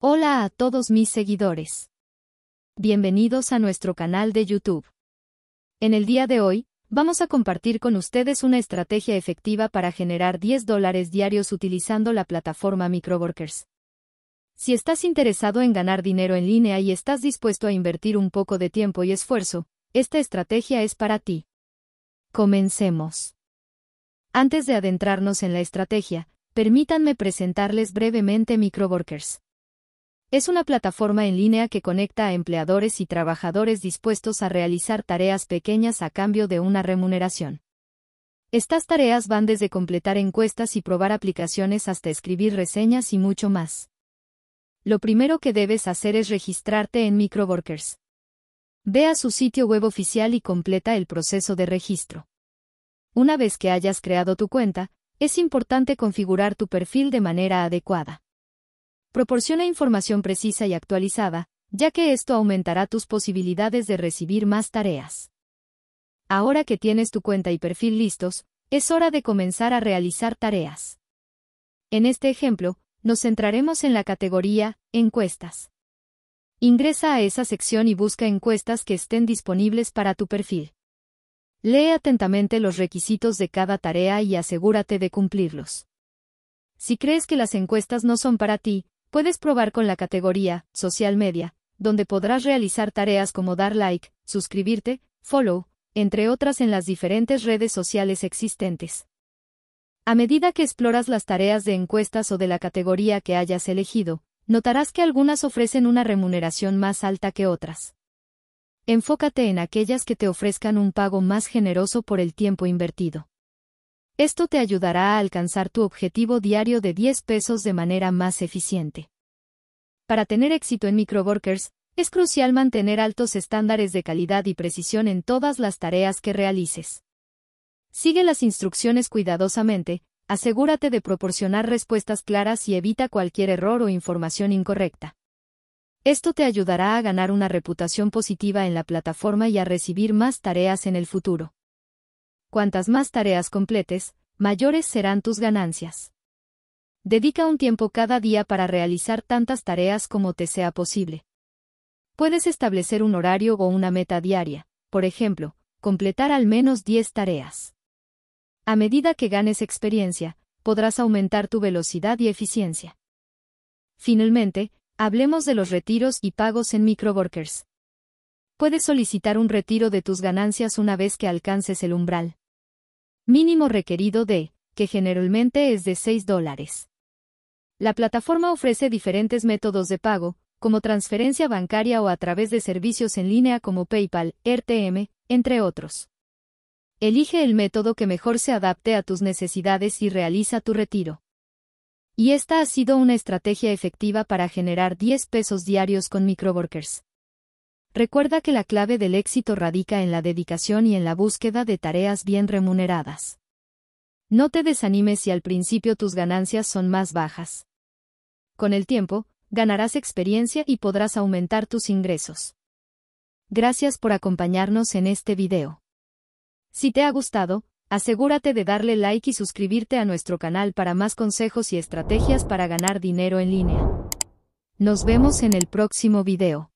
Hola a todos mis seguidores. Bienvenidos a nuestro canal de YouTube. En el día de hoy, vamos a compartir con ustedes una estrategia efectiva para generar 10 dólares diarios utilizando la plataforma Microworkers. Si estás interesado en ganar dinero en línea y estás dispuesto a invertir un poco de tiempo y esfuerzo, esta estrategia es para ti. Comencemos. Antes de adentrarnos en la estrategia, permítanme presentarles brevemente Microworkers. Es una plataforma en línea que conecta a empleadores y trabajadores dispuestos a realizar tareas pequeñas a cambio de una remuneración. Estas tareas van desde completar encuestas y probar aplicaciones hasta escribir reseñas y mucho más. Lo primero que debes hacer es registrarte en Microworkers. Ve a su sitio web oficial y completa el proceso de registro. Una vez que hayas creado tu cuenta, es importante configurar tu perfil de manera adecuada. Proporciona información precisa y actualizada, ya que esto aumentará tus posibilidades de recibir más tareas. Ahora que tienes tu cuenta y perfil listos, es hora de comenzar a realizar tareas. En este ejemplo, nos centraremos en la categoría Encuestas. Ingresa a esa sección y busca encuestas que estén disponibles para tu perfil. Lee atentamente los requisitos de cada tarea y asegúrate de cumplirlos. Si crees que las encuestas no son para ti, Puedes probar con la categoría Social Media, donde podrás realizar tareas como dar like, suscribirte, follow, entre otras en las diferentes redes sociales existentes. A medida que exploras las tareas de encuestas o de la categoría que hayas elegido, notarás que algunas ofrecen una remuneración más alta que otras. Enfócate en aquellas que te ofrezcan un pago más generoso por el tiempo invertido. Esto te ayudará a alcanzar tu objetivo diario de 10 pesos de manera más eficiente. Para tener éxito en Microworkers, es crucial mantener altos estándares de calidad y precisión en todas las tareas que realices. Sigue las instrucciones cuidadosamente, asegúrate de proporcionar respuestas claras y evita cualquier error o información incorrecta. Esto te ayudará a ganar una reputación positiva en la plataforma y a recibir más tareas en el futuro. Cuantas más tareas completes, mayores serán tus ganancias. Dedica un tiempo cada día para realizar tantas tareas como te sea posible. Puedes establecer un horario o una meta diaria, por ejemplo, completar al menos 10 tareas. A medida que ganes experiencia, podrás aumentar tu velocidad y eficiencia. Finalmente, hablemos de los retiros y pagos en microworkers. Puedes solicitar un retiro de tus ganancias una vez que alcances el umbral mínimo requerido de, que generalmente es de 6 dólares. La plataforma ofrece diferentes métodos de pago, como transferencia bancaria o a través de servicios en línea como PayPal, RTM, entre otros. Elige el método que mejor se adapte a tus necesidades y realiza tu retiro. Y esta ha sido una estrategia efectiva para generar 10 pesos diarios con microworkers. Recuerda que la clave del éxito radica en la dedicación y en la búsqueda de tareas bien remuneradas. No te desanimes si al principio tus ganancias son más bajas. Con el tiempo, ganarás experiencia y podrás aumentar tus ingresos. Gracias por acompañarnos en este video. Si te ha gustado, asegúrate de darle like y suscribirte a nuestro canal para más consejos y estrategias para ganar dinero en línea. Nos vemos en el próximo video.